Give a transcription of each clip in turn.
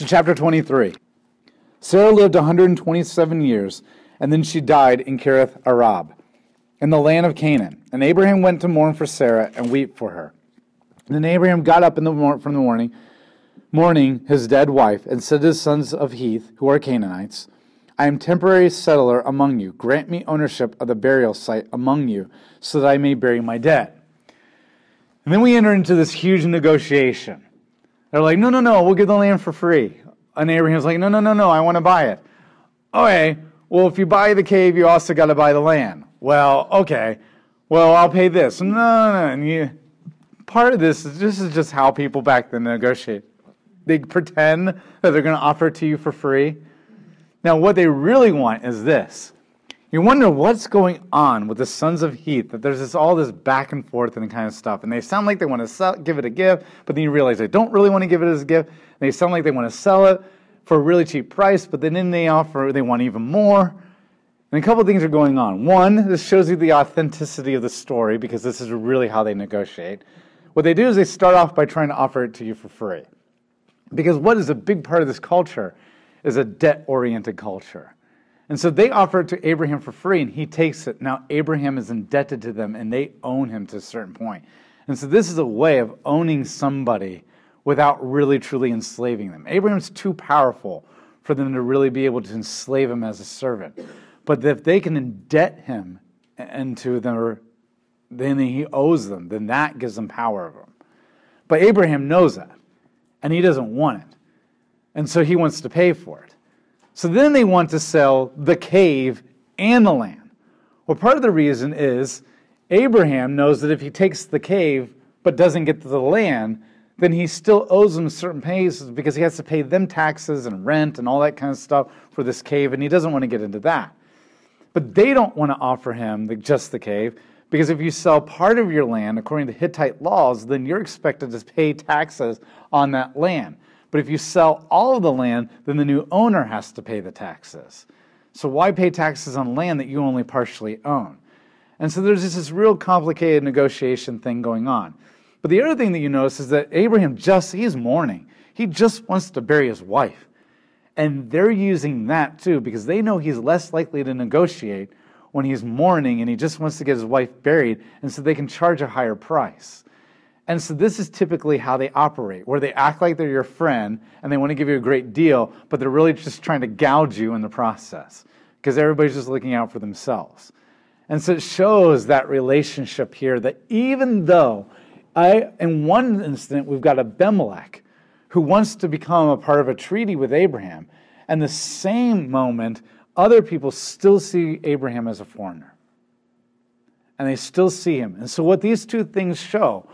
So, chapter 23. Sarah lived 127 years, and then she died in Kiriath Arba, in the land of Canaan. And Abraham went to mourn for Sarah and weep for her. And then Abraham got up in the mor- from the morning, mourning his dead wife, and said to his sons of Heth, who are Canaanites, I am temporary settler among you. Grant me ownership of the burial site among you, so that I may bury my dead. And then we enter into this huge negotiation. They're like, no, no, no, we'll give the land for free. And Abraham's like, no, no, no, no, I want to buy it. Okay, well, if you buy the cave, you also got to buy the land. Well, okay, well, I'll pay this. No, no, no. And you, part of this is this is just how people back then negotiate. They pretend that they're going to offer it to you for free. Now, what they really want is this you wonder what's going on with the sons of Heth, that there's this, all this back and forth and kind of stuff. And they sound like they want to sell, give it a gift, but then you realize they don't really want to give it as a gift. They sound like they want to sell it for a really cheap price, but then they offer, they want even more. And a couple things are going on. One, this shows you the authenticity of the story because this is really how they negotiate. What they do is they start off by trying to offer it to you for free. Because what is a big part of this culture is a debt oriented culture. And so they offer it to Abraham for free, and he takes it. Now, Abraham is indebted to them, and they own him to a certain point. And so this is a way of owning somebody without really truly enslaving them. Abraham's too powerful for them to really be able to enslave him as a servant. But if they can indebt him into them, then he owes them, then that gives them power over him. But Abraham knows that, and he doesn't want it. And so he wants to pay for it. So then they want to sell the cave and the land. Well, part of the reason is Abraham knows that if he takes the cave but doesn't get the land, then he still owes them certain pays because he has to pay them taxes and rent and all that kind of stuff for this cave, and he doesn't want to get into that. But they don't want to offer him the, just the cave because if you sell part of your land according to Hittite laws, then you're expected to pay taxes on that land. But if you sell all of the land, then the new owner has to pay the taxes. So why pay taxes on land that you only partially own? And so there's this real complicated negotiation thing going on. But the other thing that you notice is that Abraham just, he's mourning. He just wants to bury his wife. And they're using that too because they know he's less likely to negotiate when he's mourning and he just wants to get his wife buried, and so they can charge a higher price. And so this is typically how they operate, where they act like they're your friend and they want to give you a great deal, but they're really just trying to gouge you in the process because everybody's just looking out for themselves. And so it shows that relationship here that even though I, in one instant, we've got Abimelech who wants to become a part of a treaty with Abraham, and the same moment, other people still see Abraham as a foreigner. And they still see him. And so, what these two things show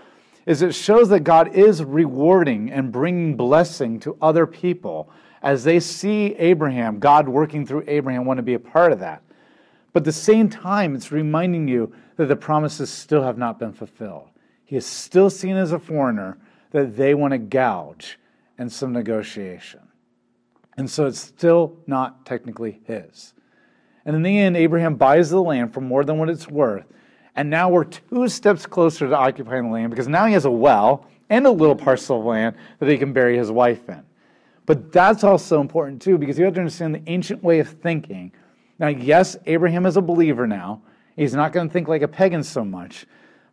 is it shows that God is rewarding and bringing blessing to other people as they see Abraham, God working through Abraham, want to be a part of that. But at the same time, it's reminding you that the promises still have not been fulfilled. He is still seen as a foreigner that they want to gouge in some negotiation. And so it's still not technically his. And in the end, Abraham buys the land for more than what it's worth and now we're two steps closer to occupying the land because now he has a well and a little parcel of land that he can bury his wife in. But that's also important too because you have to understand the ancient way of thinking. Now, yes, Abraham is a believer now. He's not going to think like a pagan so much.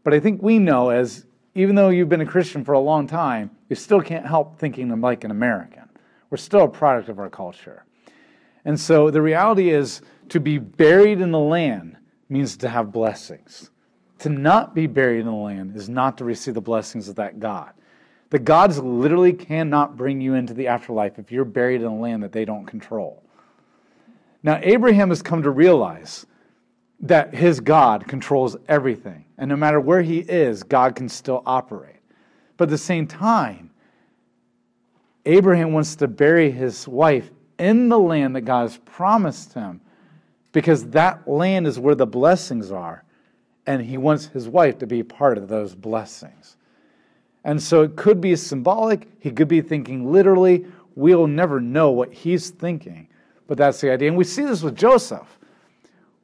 But I think we know, as even though you've been a Christian for a long time, you still can't help thinking like an American. We're still a product of our culture. And so the reality is to be buried in the land means to have blessings. To not be buried in the land is not to receive the blessings of that God. The gods literally cannot bring you into the afterlife if you're buried in a land that they don't control. Now, Abraham has come to realize that his God controls everything. And no matter where he is, God can still operate. But at the same time, Abraham wants to bury his wife in the land that God has promised him because that land is where the blessings are and he wants his wife to be part of those blessings. And so it could be symbolic, he could be thinking literally. We'll never know what he's thinking, but that's the idea. And we see this with Joseph.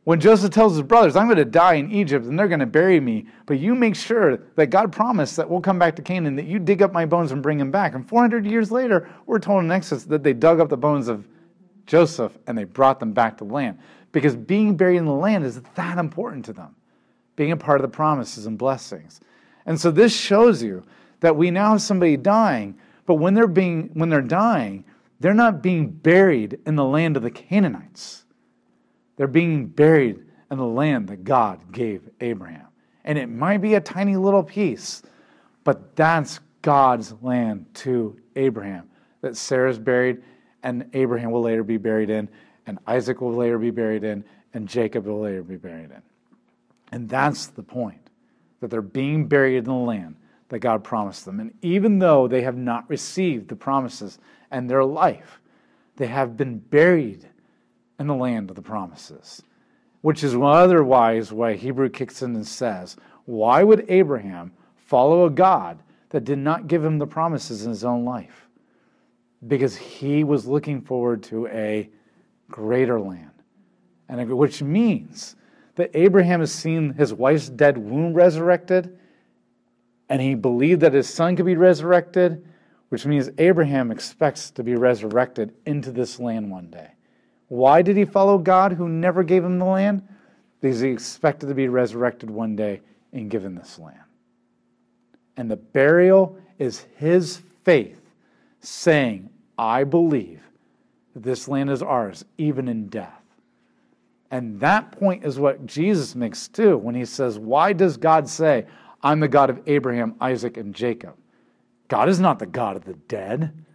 When Joseph tells his brothers, I'm going to die in Egypt and they're going to bury me, but you make sure that God promised that we'll come back to Canaan, that you dig up my bones and bring them back. And 400 years later, we're told in Exodus that they dug up the bones of Joseph and they brought them back to land. Because being buried in the land is that important to them, being a part of the promises and blessings. And so this shows you that we now have somebody dying, but when they're being when they're dying, they're not being buried in the land of the Canaanites. They're being buried in the land that God gave Abraham. And it might be a tiny little piece, but that's God's land to Abraham that Sarah's buried and Abraham will later be buried in, and Isaac will later be buried in, and Jacob will later be buried in. And that's the point that they're being buried in the land that God promised them. And even though they have not received the promises and their life, they have been buried in the land of the promises. Which is one otherwise why Hebrew kicks in and says, Why would Abraham follow a God that did not give him the promises in his own life? Because he was looking forward to a greater land. And which means that Abraham has seen his wife's dead womb resurrected and he believed that his son could be resurrected, which means Abraham expects to be resurrected into this land one day. Why did he follow God who never gave him the land? Because he expected to be resurrected one day and given this land. And the burial is his faith saying, I believe that this land is ours, even in death. And that point is what Jesus makes too when he says, Why does God say, I'm the God of Abraham, Isaac, and Jacob. God is not the God of the dead.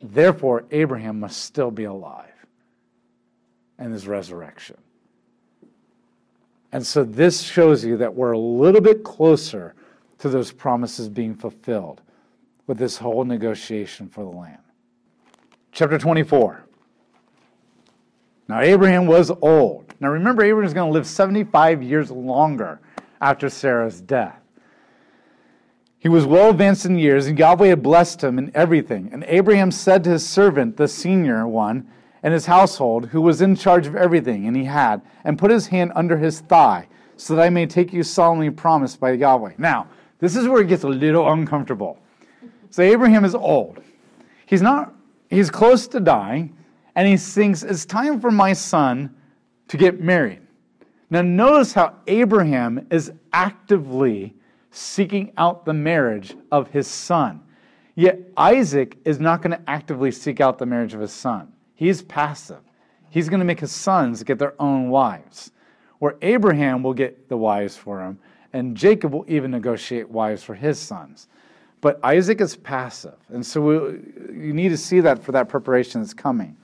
Therefore, Abraham must still be alive and his resurrection. And so this shows you that we're a little bit closer to those promises being fulfilled with this whole negotiation for the land. Chapter 24. Now, Abraham was old. Now, remember, Abraham is going to live 75 years longer after Sarah's death. He was well advanced in years, and Yahweh had blessed him in everything. And Abraham said to his servant, the senior one, and his household, who was in charge of everything, and he had, and put his hand under his thigh, so that I may take you solemnly promised by Yahweh. Now, this is where it gets a little uncomfortable. So Abraham is old. He's not, he's close to dying, and he thinks, it's time for my son to get married. Now, notice how Abraham is actively seeking out the marriage of his son. Yet Isaac is not going to actively seek out the marriage of his son. He's passive. He's going to make his sons get their own wives, where Abraham will get the wives for him, and Jacob will even negotiate wives for his sons. But Isaac is passive, and so we, you need to see that for that preparation that's coming.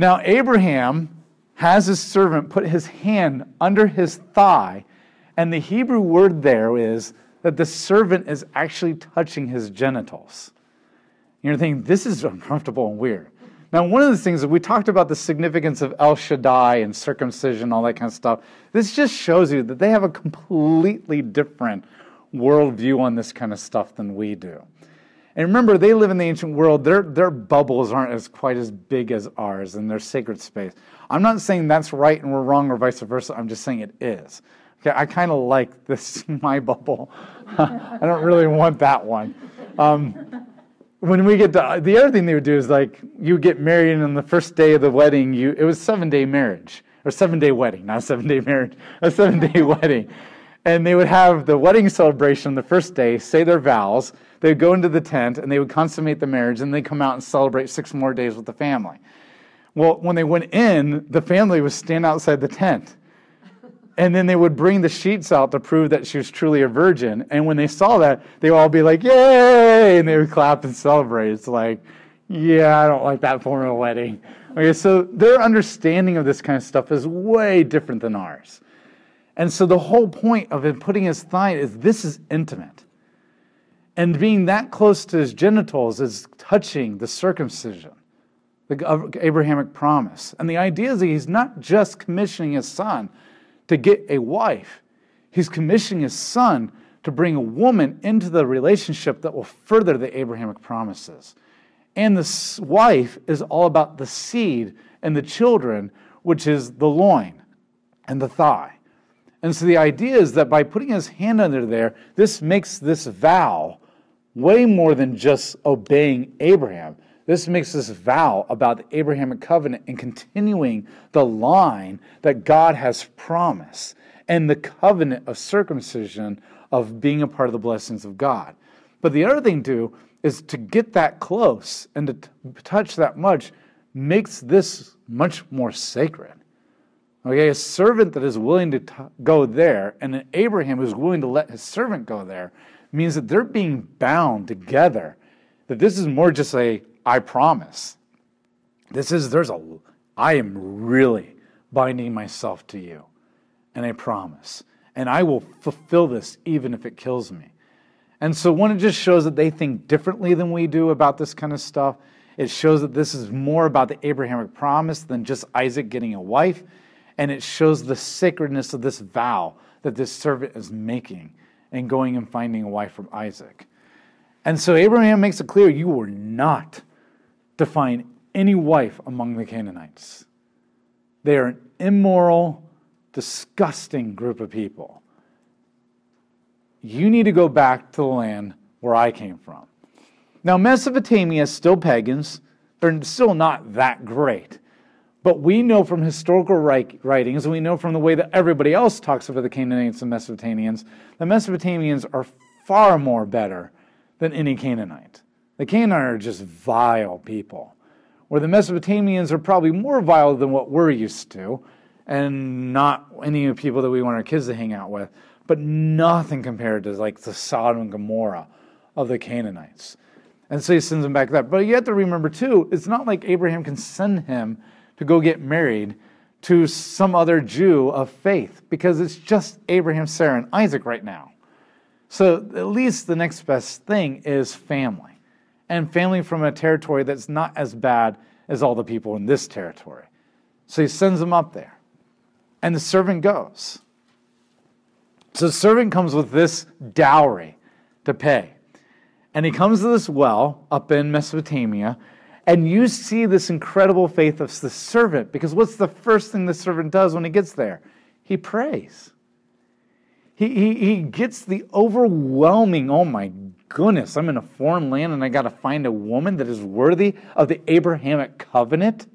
Now, Abraham has his servant put his hand under his thigh and the Hebrew word there is that the servant is actually touching his genitals. You're thinking, this is uncomfortable and weird. Now, one of the things that we talked about the significance of El Shaddai and circumcision, all that kind of stuff, this just shows you that they have a completely different worldview on this kind of stuff than we do. And remember, they live in the ancient world. Their, their bubbles aren't as quite as big as ours in their sacred space. I'm not saying that's right and we're wrong or vice versa. I'm just saying it is. Okay, I kind of like this my bubble. I don't really want that one. Um, when we get to the other thing they would do is like you get married and on the first day of the wedding you it was seven day marriage or seven day wedding not seven day marriage a seven day wedding and they would have the wedding celebration on the first day say their vows they would go into the tent and they would consummate the marriage and they'd come out and celebrate six more days with the family well when they went in the family would stand outside the tent and then they would bring the sheets out to prove that she was truly a virgin. And when they saw that, they would all be like, Yay! And they would clap and celebrate. It's like, yeah, I don't like that form of wedding. Okay, so their understanding of this kind of stuff is way different than ours. And so the whole point of him putting his thigh is this is intimate. And being that close to his genitals is touching the circumcision, the Abrahamic promise. And the idea is that he's not just commissioning his son, to get a wife. He's commissioning his son to bring a woman into the relationship that will further the Abrahamic promises. And the wife is all about the seed and the children, which is the loin. and the thigh. And so the idea is that by putting his hand under there, this makes this vow way more than just obeying Abraham. This makes this vow about the Abrahamic covenant and continuing the line that God has promised and the covenant of circumcision of being a part of the blessings of God. But the other thing, too, is to get that close and to t- touch that much makes this much more sacred. Okay, a servant that is willing to t- go there and an Abraham who's willing to let his servant go there means that they're being bound together. That this is more just a I promise. This is there's a I am really binding myself to you and I promise. And I will fulfill this even if it kills me. And so one, it just shows that they think differently than we do about this kind of stuff. It shows that this is more about the Abrahamic promise than just Isaac getting a wife. And it shows the sacredness of this vow that this servant is making and going and finding a wife from Isaac. And so Abraham makes it clear you were not to find any wife among the Canaanites. They are an immoral, disgusting group of people. You need to go back to the land where I came from. Now, Mesopotamia is still pagans. They're still not that great. But we know from historical writings, and we know from the way that everybody else talks about the Canaanites and Mesopotamians, the Mesopotamians are far more better than any Canaanite. The Canaanites are just vile people, where the Mesopotamians are probably more vile than what we're used to, and not any of the people that we want our kids to hang out with, but nothing compared to like the Sodom and Gomorrah of the Canaanites. And so he sends him back there. But you have to remember too, it's not like Abraham can send him to go get married to some other Jew of faith because it's just Abraham, Sarah, and Isaac right now. So at least the next best thing is family. And family from a territory that's not as bad as all the people in this territory. So he sends them up there. And the servant goes. So the servant comes with this dowry to pay. And he comes to this well up in Mesopotamia and you see this incredible faith of the servant because what's the first thing the servant does when he gets there? He prays. He, he, he gets the overwhelming, oh my goodness, I'm in a foreign land and I got to find a woman that is worthy of the Abrahamic covenant.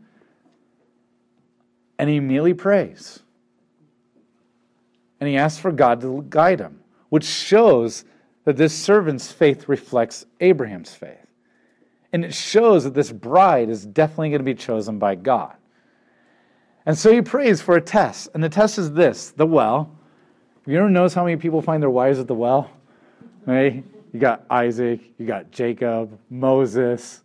And he immediately prays. And he asks for God to guide him, which shows that this servant's faith reflects Abraham's faith. And it shows that this bride is definitely going to be chosen by God. And so he prays for a test. And the test is this the well. You ever notice how many people find their wives at the well? Right? You got Isaac, you got Jacob, Moses.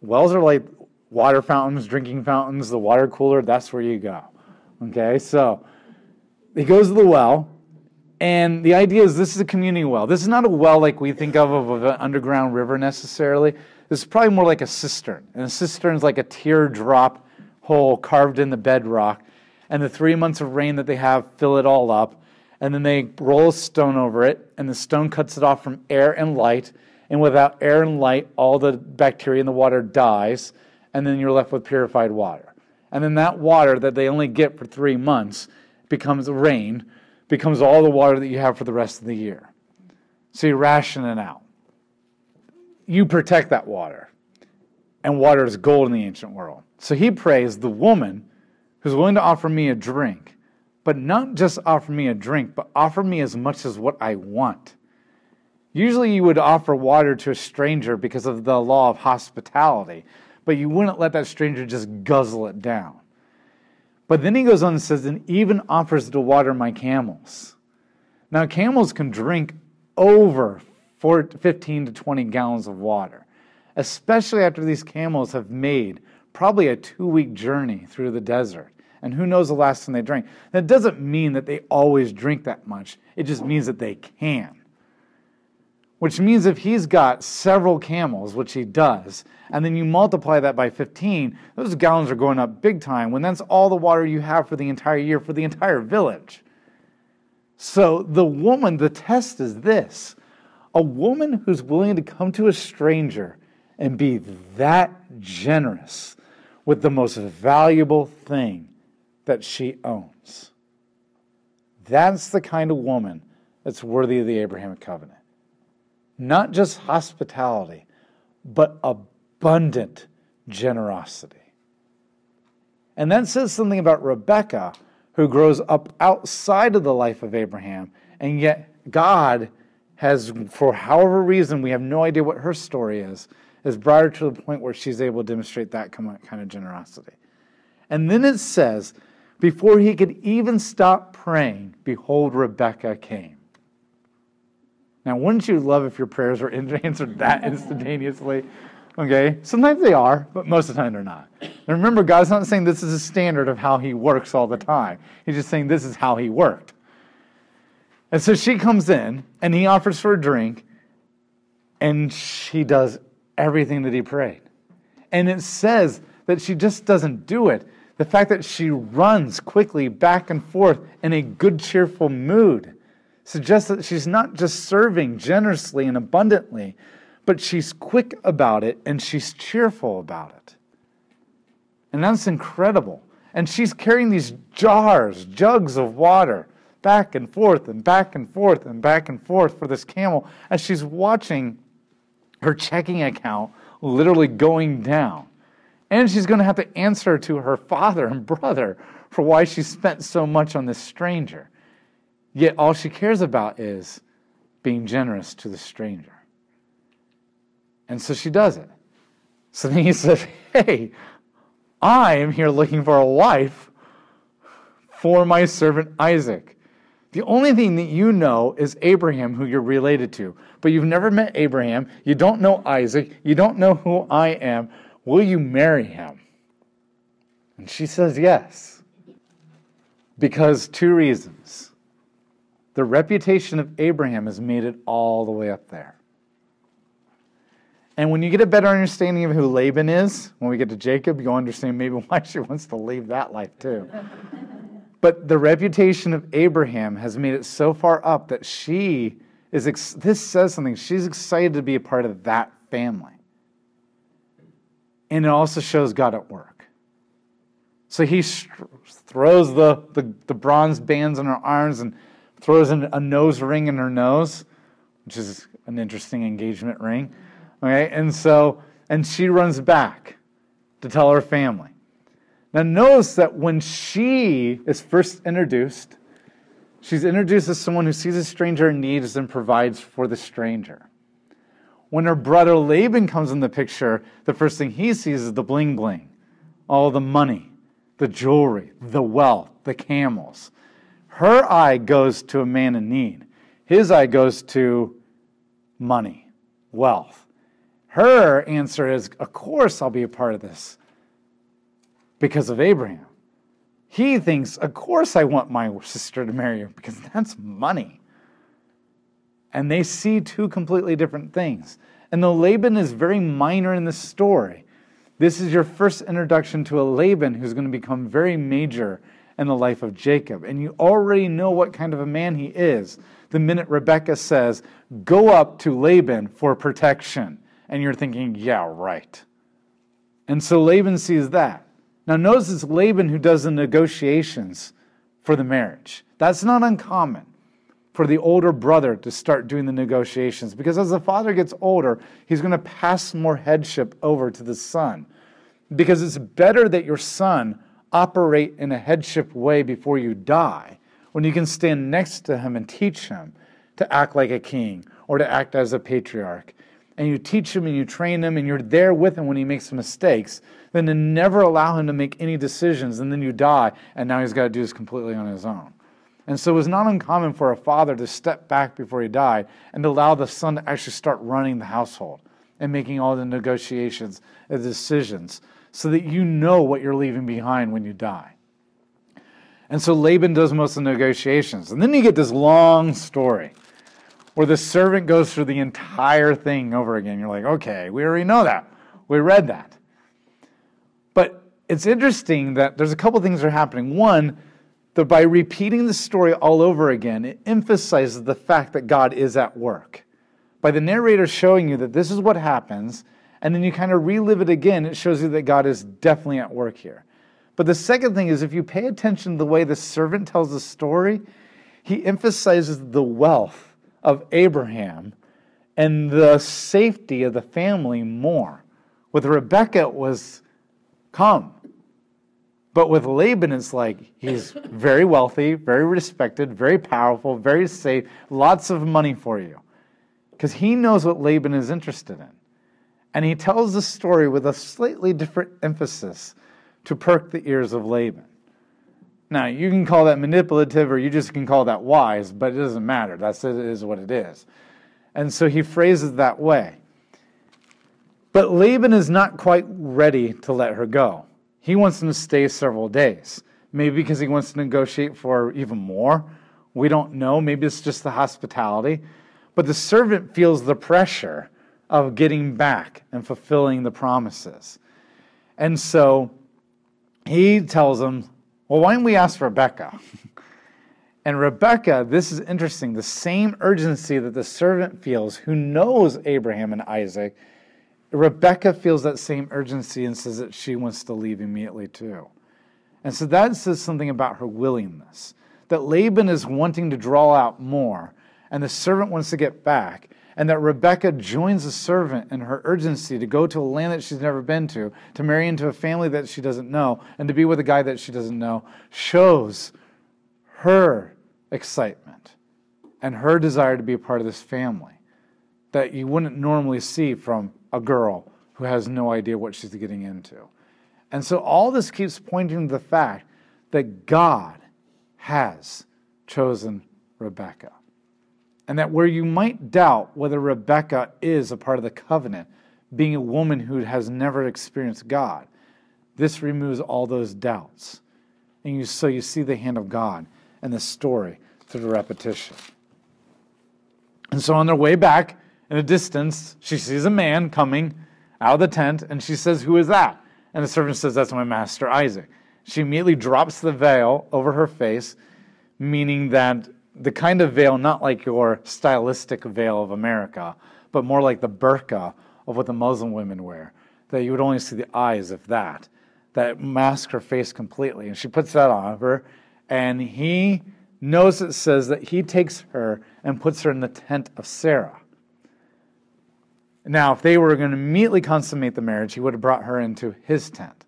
Wells are like water fountains, drinking fountains, the water cooler, that's where you go. Okay, so he goes to the well, and the idea is this is a community well. This is not a well like we think of of an underground river necessarily. This is probably more like a cistern. And a cistern is like a teardrop hole carved in the bedrock. And the three months of rain that they have fill it all up. And then they roll a stone over it, and the stone cuts it off from air and light. And without air and light, all the bacteria in the water dies, and then you're left with purified water. And then that water that they only get for three months becomes rain becomes all the water that you have for the rest of the year. So you ration it out. You protect that water. And water is gold in the ancient world. So he prays the woman who's willing to offer me a drink, but not just offer me a drink, but offer me as much as what I want. Usually you would offer water to a stranger because of the law of hospitality, but you wouldn't let that stranger just guzzle it down. But then he goes on and says, and even offers to water my camels. Now, camels can drink over 15 to 20 gallons of water, especially after these camels have made probably a two week journey through the desert. And who knows the last time they drank? That doesn't mean that they always drink that much, it just means that they can which means if he's got several camels, which he does, and then you multiply that by 15, those gallons are going up big time when that's all the water you have for the entire year for the entire village. So the woman, the test is this a woman who's willing to come to a stranger and be that generous with the most valuable thing that she owns. That's the kind of woman that's worthy of the Abrahamic covenant. Not just hospitality, but abundant generosity. And that says something about Rebecca, who grows up outside of the life of Abraham, and yet God has, for however reason, we have no idea what her story is, has brought her to the point where she's able to demonstrate that kind of generosity. And then it says, before he could even stop praying, behold, Rebecca came. Now, wouldn't you love if your prayers were answered that instantaneously? Okay, sometimes they are, but most of the time they're not. And remember, God's not saying this is a standard of how He works all the time. He's just saying this is how He worked. And so she comes in, and He offers her a drink, and she does everything that He prayed. And it says that she just doesn't do it. The fact that she runs quickly back and forth in a good, cheerful mood suggests that she's not just serving generously and abundantly, but she's quick about it and she's cheerful about it. And that's incredible. And she's carrying these jars, jugs of water, back and forth and back and forth and back and forth for this camel as she's watching her checking account literally going down. And she's going to have to answer to her father and brother for why she spent so much on this stranger. Yet all she cares about is being generous to the stranger. And so she does it. So then he says, Hey, I am here looking for a wife for my servant Isaac. The only thing that you know is Abraham, who you're related to, but you've never met Abraham. You don't know Isaac. You don't know who I am. Will you marry him? And she says yes. Because two reasons. The reputation of Abraham has made it all the way up there. And when you get a better understanding of who Laban is, when we get to Jacob, you'll understand maybe why she wants to leave that life too. but the reputation of Abraham has made it so far up that she is, ex- this says something. She's excited to be a part of that family. And it also shows God at work. So he throws the, the, the bronze bands on her arms and throws in a nose ring in her nose, which is an interesting engagement ring. Okay, and so, and she runs back to tell her family. Now, notice that when she is first introduced, she's introduced as someone who sees a stranger in need and provides for the stranger. When her brother Laban comes in the picture, the first thing he sees is the bling bling, all the money, the jewelry, the wealth, the camels. Her eye goes to a man in need, his eye goes to money, wealth. Her answer is, Of course, I'll be a part of this because of Abraham. He thinks, Of course, I want my sister to marry you because that's money. And they see two completely different things. And though Laban is very minor in the story, this is your first introduction to a Laban who's going to become very major in the life of Jacob. And you already know what kind of a man he is the minute Rebecca says, Go up to Laban for protection and you're thinking, yeah, right. And so Laban sees that. Now, notice it's Laban who does the negotiations for the marriage. That's not uncommon for the older brother to start doing the negotiations because as the father gets older, he's going to pass more headship over to the son. Because it's better that your son operate in a headship way before you die when you can stand next to him and teach him to act like a king or to act as a patriarch and you teach him and you train him and you're there with him when he makes mistakes, than to never allow him to make any decisions and then you die and now he's got to do this completely on his own. And so it was not uncommon for a father to step back before he died and allow the son to actually start running the household and making all the negotiations and decisions so that you know what you're leaving behind when you die. And so Laban does most of the negotiations. And then you get this long story where the servant goes through the entire thing over again. You're like, okay, we already know that. We read that. But it's interesting that there's a couple things that are happening. One, that by repeating the story all over again, it emphasizes the fact that God is at work. By the narrator showing you that this is what happens, and then you kind of relive it again, it shows you that God is definitely at work here. But the second thing is if you pay attention to the way the servant tells the story, he emphasizes the wealth of Abraham and the safety of the family more. With Rebecca, it was come. But with Laban, it's like he's very wealthy, very respected, very powerful, very safe, lots of money for you. Because he knows what Laban is interested in. And he tells the story with a slightly different emphasis to perk the ears of Laban. Now, you can call that manipulative or you just can call that wise, but it doesn't matter. That's it is what it is. And so he phrases that way. But Laban is not quite ready to let her go. He wants them to stay several days. Maybe because he wants to negotiate for even more. We don't know. Maybe it's just the hospitality. But the servant feels the pressure of getting back and fulfilling the promises. And so he tells them, Well, why don't we ask Rebecca? and Rebecca, this is interesting, the same urgency that the servant feels who knows Abraham and Isaac Rebecca feels that same urgency and says that she wants to leave immediately too. And so that says something about her willingness. That Laban is wanting to draw out more, and the servant wants to get back, and that Rebecca joins a servant in her urgency to go to a land that she's never been to, to marry into a family that she doesn't know, and to be with a guy that she doesn't know, shows her excitement and her desire to be a part of this family that you wouldn't normally see from a girl who has no idea what she's getting into. And so all this keeps pointing to the fact that God has chosen Rebecca. And that where you might doubt whether Rebecca is a part of the covenant, being a woman who has never experienced God, this removes all those doubts. And you, so you see the hand of God and the story through the repetition. And so on their way back, in a distance, she sees a man coming out of the tent, and she says, Who is that? And the servant says, That's my master Isaac. She immediately drops the veil over her face, meaning that the kind of veil, not like your stylistic veil of America, but more like the burqa of what the Muslim women wear, that you would only see the eyes, of that, that mask her face completely. And she puts that on her, and he knows it says that he takes her and puts her in the tent of Sarah. Now, if they were going to immediately consummate the marriage, he would have brought her into his tent.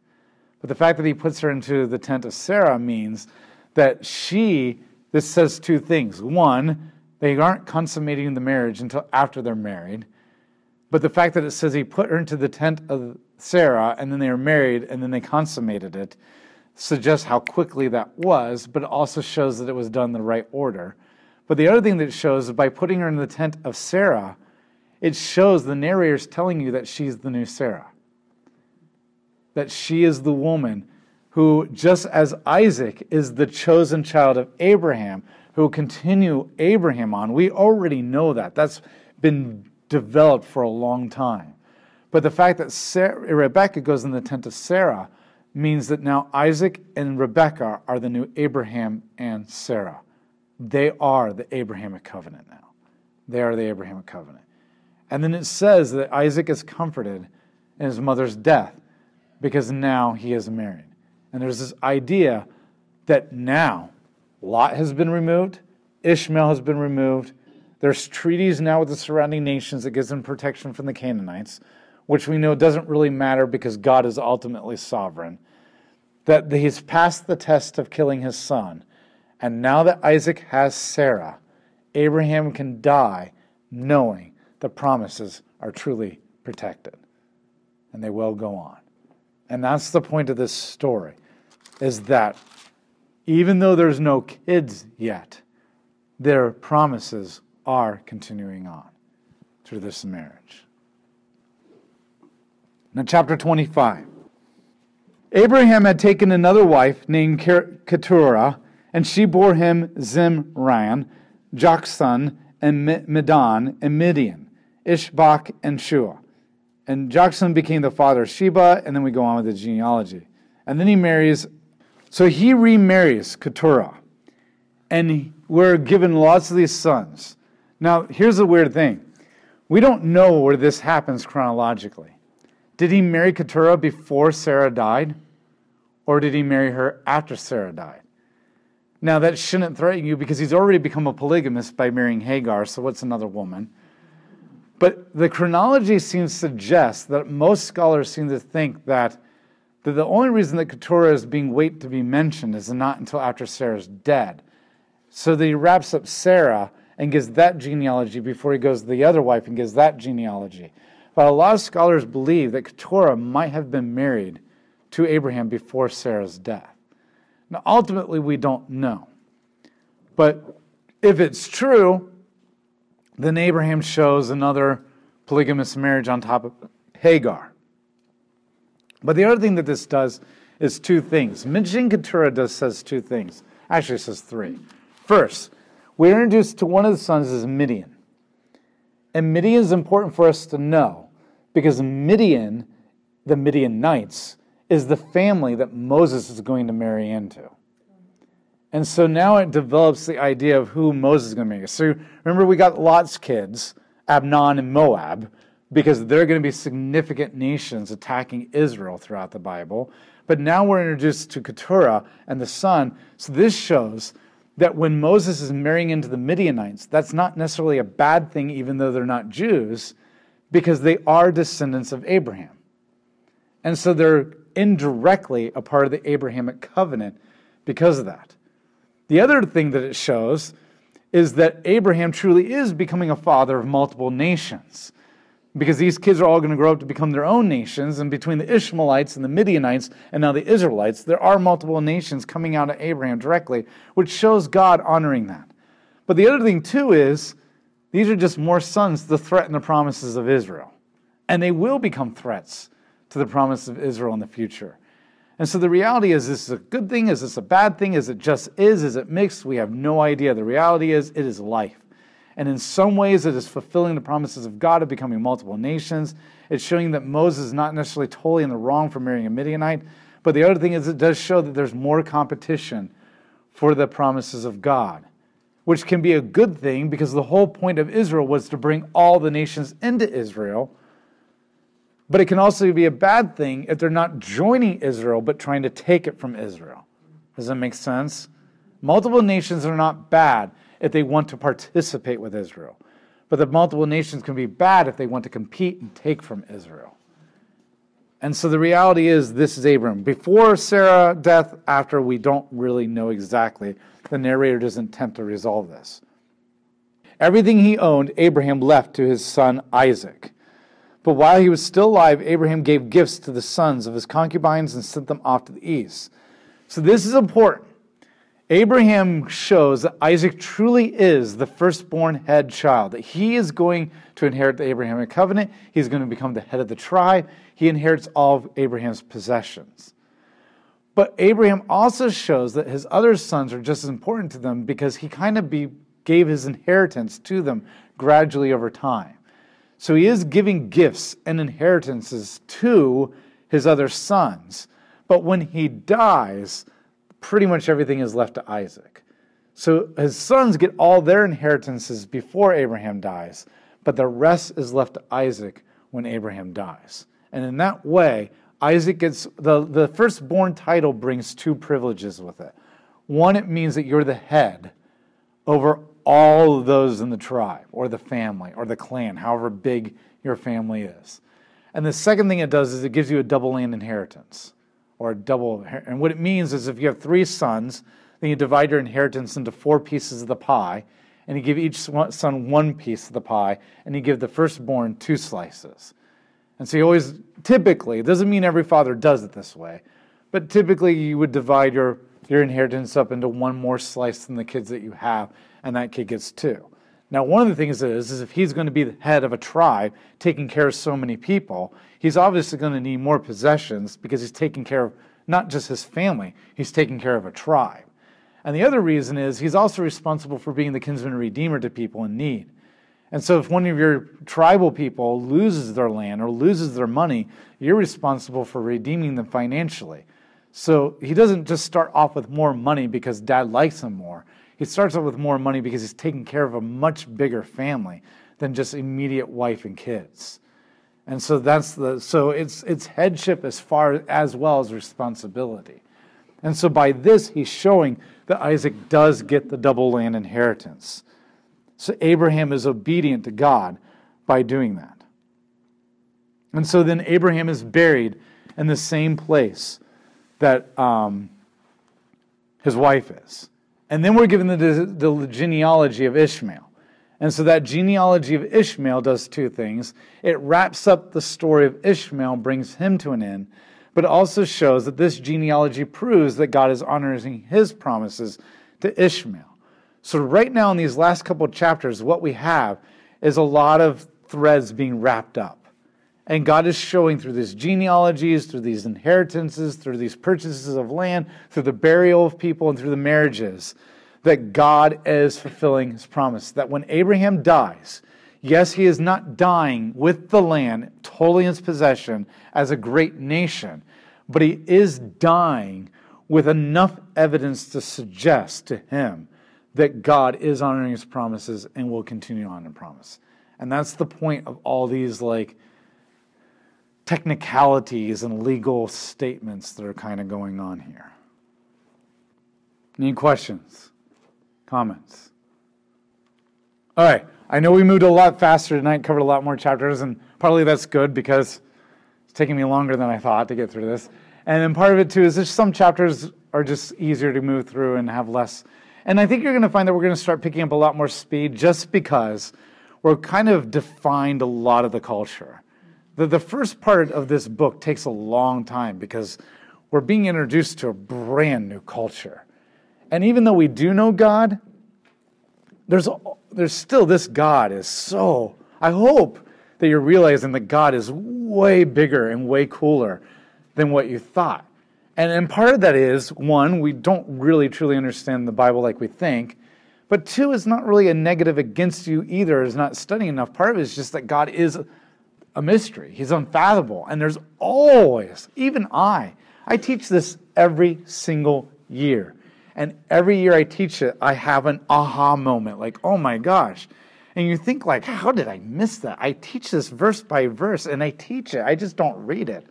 But the fact that he puts her into the tent of Sarah means that she, this says two things. One, they aren't consummating the marriage until after they're married. But the fact that it says he put her into the tent of Sarah and then they were married and then they consummated it suggests how quickly that was, but it also shows that it was done in the right order. But the other thing that it shows is by putting her in the tent of Sarah, it shows the narrator's telling you that she's the new Sarah. That she is the woman who, just as Isaac is the chosen child of Abraham, who continue Abraham on. We already know that. That's been developed for a long time. But the fact that Sarah, Rebecca goes in the tent of Sarah means that now Isaac and Rebecca are the new Abraham and Sarah. They are the Abrahamic covenant now. They are the Abrahamic covenant. And then it says that Isaac is comforted in his mother's death because now he is married. And there's this idea that now Lot has been removed, Ishmael has been removed. There's treaties now with the surrounding nations that gives them protection from the Canaanites, which we know doesn't really matter because God is ultimately sovereign. That he's passed the test of killing his son. And now that Isaac has Sarah, Abraham can die knowing the promises are truly protected. And they will go on. And that's the point of this story is that even though there's no kids yet, their promises are continuing on through this marriage. Now, chapter 25. Abraham had taken another wife named Keturah, and she bore him Zimran, Joksan, and Medan, and Midian. Ishbak, and Shua. And Joksan became the father of Sheba, and then we go on with the genealogy. And then he marries, so he remarries Keturah. And we're given lots of these sons. Now, here's the weird thing we don't know where this happens chronologically. Did he marry Keturah before Sarah died? or did he marry her after Sarah died? Now, that shouldn't threaten you because he's already become a polygamist by marrying Hagar, so what's another woman? But the chronology seems to suggest that most scholars seem to think that that the only reason that Keturah is being wait to be mentioned is not until after Sarah's dead. So that he wraps up Sarah and gives that genealogy before he goes to the other wife and gives that genealogy. But a lot of scholars believe that Keturah might have been married to Abraham before Sarah's death. Now, ultimately, we don't know. But if it's true, then Abraham shows another polygamous marriage on top of Hagar. But the other thing that this does is two things. Mentioning Keturah does says two things. Actually, it says three. First, we're introduced to one of the sons as Midian. And Midian is important for us to know because Midian, the Midianites, is the family that Moses is going to marry into. And so now it develops the idea of who Moses is going to marry. So remember, we got Lot's kids, Ammon and Moab because there are going to be significant nations attacking Israel throughout the Bible. But now we're introduced to Keturah and the son. So this shows that when Moses is marrying into the Midianites, that's not necessarily a bad thing, even though they're not Jews, because they are descendants of Abraham. And so they're indirectly a part of the Abrahamic covenant because of that. The other thing that it shows is that Abraham truly is becoming a father of multiple nations because these kids are all going to grow up to become their own nations. And between the Ishmaelites and the Midianites and now the Israelites, there are multiple nations coming out of Abraham directly, which shows God honoring that. But the other thing, too, is these are just more sons to threaten the promises of Israel. And they will become threats to the promise of Israel in the future. And so the reality is this is a good thing? Is this a bad thing? Is it just is? Is it mixed? We have no idea. The reality is it is life. And in some ways, it is fulfilling the promises of God of becoming multiple nations. It's showing that Moses is not necessarily totally in the wrong for marrying a Midianite. But the other thing is, it does show that there's more competition for the promises of God, which can be a good thing because the whole point of Israel was to bring all the nations into Israel. But it can also be a bad thing if they're not joining Israel but trying to take it from Israel. Does that make sense? Multiple nations are not bad if they want to participate with Israel. But the multiple nations can be bad if they want to compete and take from Israel. And so the reality is this is Abram. Before Sarah death, after we don't really know exactly. The narrator doesn't attempt to resolve this. Everything he owned, Abraham left to his son Isaac. But while he was still alive, Abraham gave gifts to the sons of his concubines and sent them off to the east. So this is important. Abraham shows that Isaac truly is the firstborn head child, that he is going to inherit the Abrahamic covenant. He's going to become the head of the tribe. He inherits all of Abraham's possessions. But Abraham also shows that his other sons are just as important to them because he kind of be, gave his inheritance to them gradually over time. So he is giving gifts and inheritances to his other sons. But when he dies, pretty much everything is left to Isaac. So his sons get all their inheritances before Abraham dies, but the rest is left to Isaac when Abraham dies. And in that way, Isaac gets the, the firstborn title brings two privileges with it. One, it means that you're the head over all those in the tribe or the family or the clan, however big your family is. And the second thing it does is it gives you a double land inheritance or double. And what it means is if you have three sons, then you divide your inheritance into four pieces of the pie, and you give each son one piece of the pie, and you give the firstborn two slices. And so you always, typically, it doesn't mean every father does it this way, but typically you would divide your, your inheritance up into one more slice than the kids that you have, and that kid gets two. Now, one of the things is, is if he's going to be the head of a tribe, taking care of so many people, he's obviously going to need more possessions because he's taking care of not just his family, he's taking care of a tribe. And the other reason is he's also responsible for being the kinsman redeemer to people in need. And so if one of your tribal people loses their land or loses their money, you're responsible for redeeming them financially. So he doesn't just start off with more money because dad likes him more. He starts off with more money because he's taking care of a much bigger family than just immediate wife and kids. And so that's the so it's it's headship as far as well as responsibility. And so by this, he's showing that Isaac does get the double land inheritance. So Abraham is obedient to God by doing that. And so then Abraham is buried in the same place that um, his wife is. And then we're given the, the genealogy of Ishmael. And so that genealogy of Ishmael does two things. It wraps up the story of Ishmael, brings him to an end, but also shows that this genealogy proves that God is honoring his promises to Ishmael. So, right now in these last couple of chapters, what we have is a lot of threads being wrapped up. And God is showing through these genealogies, through these inheritances, through these purchases of land, through the burial of people, and through the marriages, that God is fulfilling his promise. That when Abraham dies, yes, he is not dying with the land totally in his possession as a great nation, but he is dying with enough evidence to suggest to him that God is honoring his promises and will continue on in promise. And that's the point of all these like technicalities and legal statements that are kind of going on here. Any questions? Comments? All right. I know we moved a lot faster tonight, covered a lot more chapters, and partly that's good because it's taking me longer than I thought to get through this. And then part of it too is just some chapters are just easier to move through and have less. And I think you're going to find that we're going to start picking up a lot more speed just because we're kind of defined a lot of the culture. The, the first part of this book takes a long time because we're being introduced to a brand new culture. And even though we do know God, there's, there's still this God is so, I hope that you're realizing that God is way bigger and way cooler than what you thought. And, and part of that is one, we don't really truly understand the Bible like we think. But two, is not really a negative against you either, is not studying enough. Part of it is just that God is a mystery. He's unfathomable. And there's always, even I, I teach this every single year. And every year I teach it, I have an aha moment like, oh my gosh. And you think like, how did I miss that? I teach this verse by verse and I teach it. I just don't read it.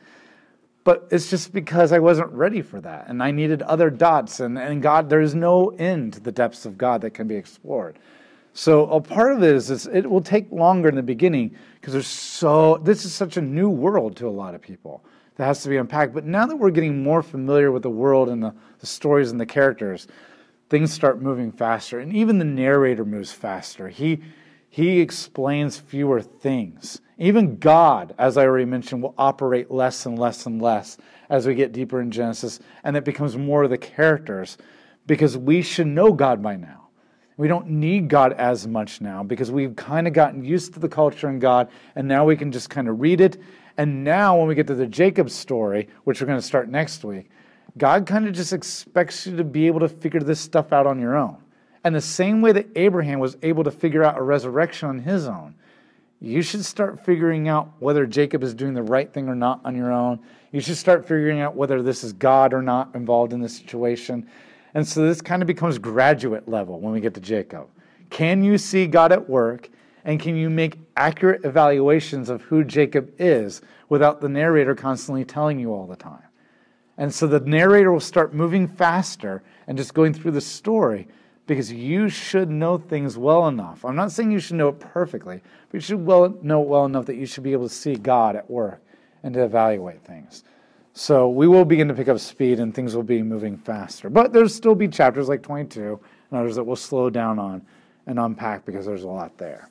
But it's just because I wasn't ready for that. And I needed other dots. And, and God, there's no end to the depths of God that can be explored. So a part of it is, is it will take longer in the beginning because there's so this is such a new world to a lot of people that has to be unpacked. But now that we're getting more familiar with the world and the, the stories and the characters, things start moving faster. And even the narrator moves faster. He he explains fewer things. Even God, as I already mentioned, will operate less and less and less as we get deeper in Genesis, and it becomes more of the characters because we should know God by now. We don't need God as much now because we've kind of gotten used to the culture and God, and now we can just kind of read it. And now, when we get to the Jacob story, which we're going to start next week, God kind of just expects you to be able to figure this stuff out on your own. And the same way that Abraham was able to figure out a resurrection on his own, you should start figuring out whether Jacob is doing the right thing or not on your own. You should start figuring out whether this is God or not involved in this situation. And so this kind of becomes graduate level when we get to Jacob. Can you see God at work? And can you make accurate evaluations of who Jacob is without the narrator constantly telling you all the time? And so the narrator will start moving faster and just going through the story because you should know things well enough. I'm not saying you should know it perfectly, but you should well, know it well enough that you should be able to see God at work and to evaluate things. So we will begin to pick up speed and things will be moving faster. But there'll still be chapters like 22 and others that we'll slow down on and unpack because there's a lot there.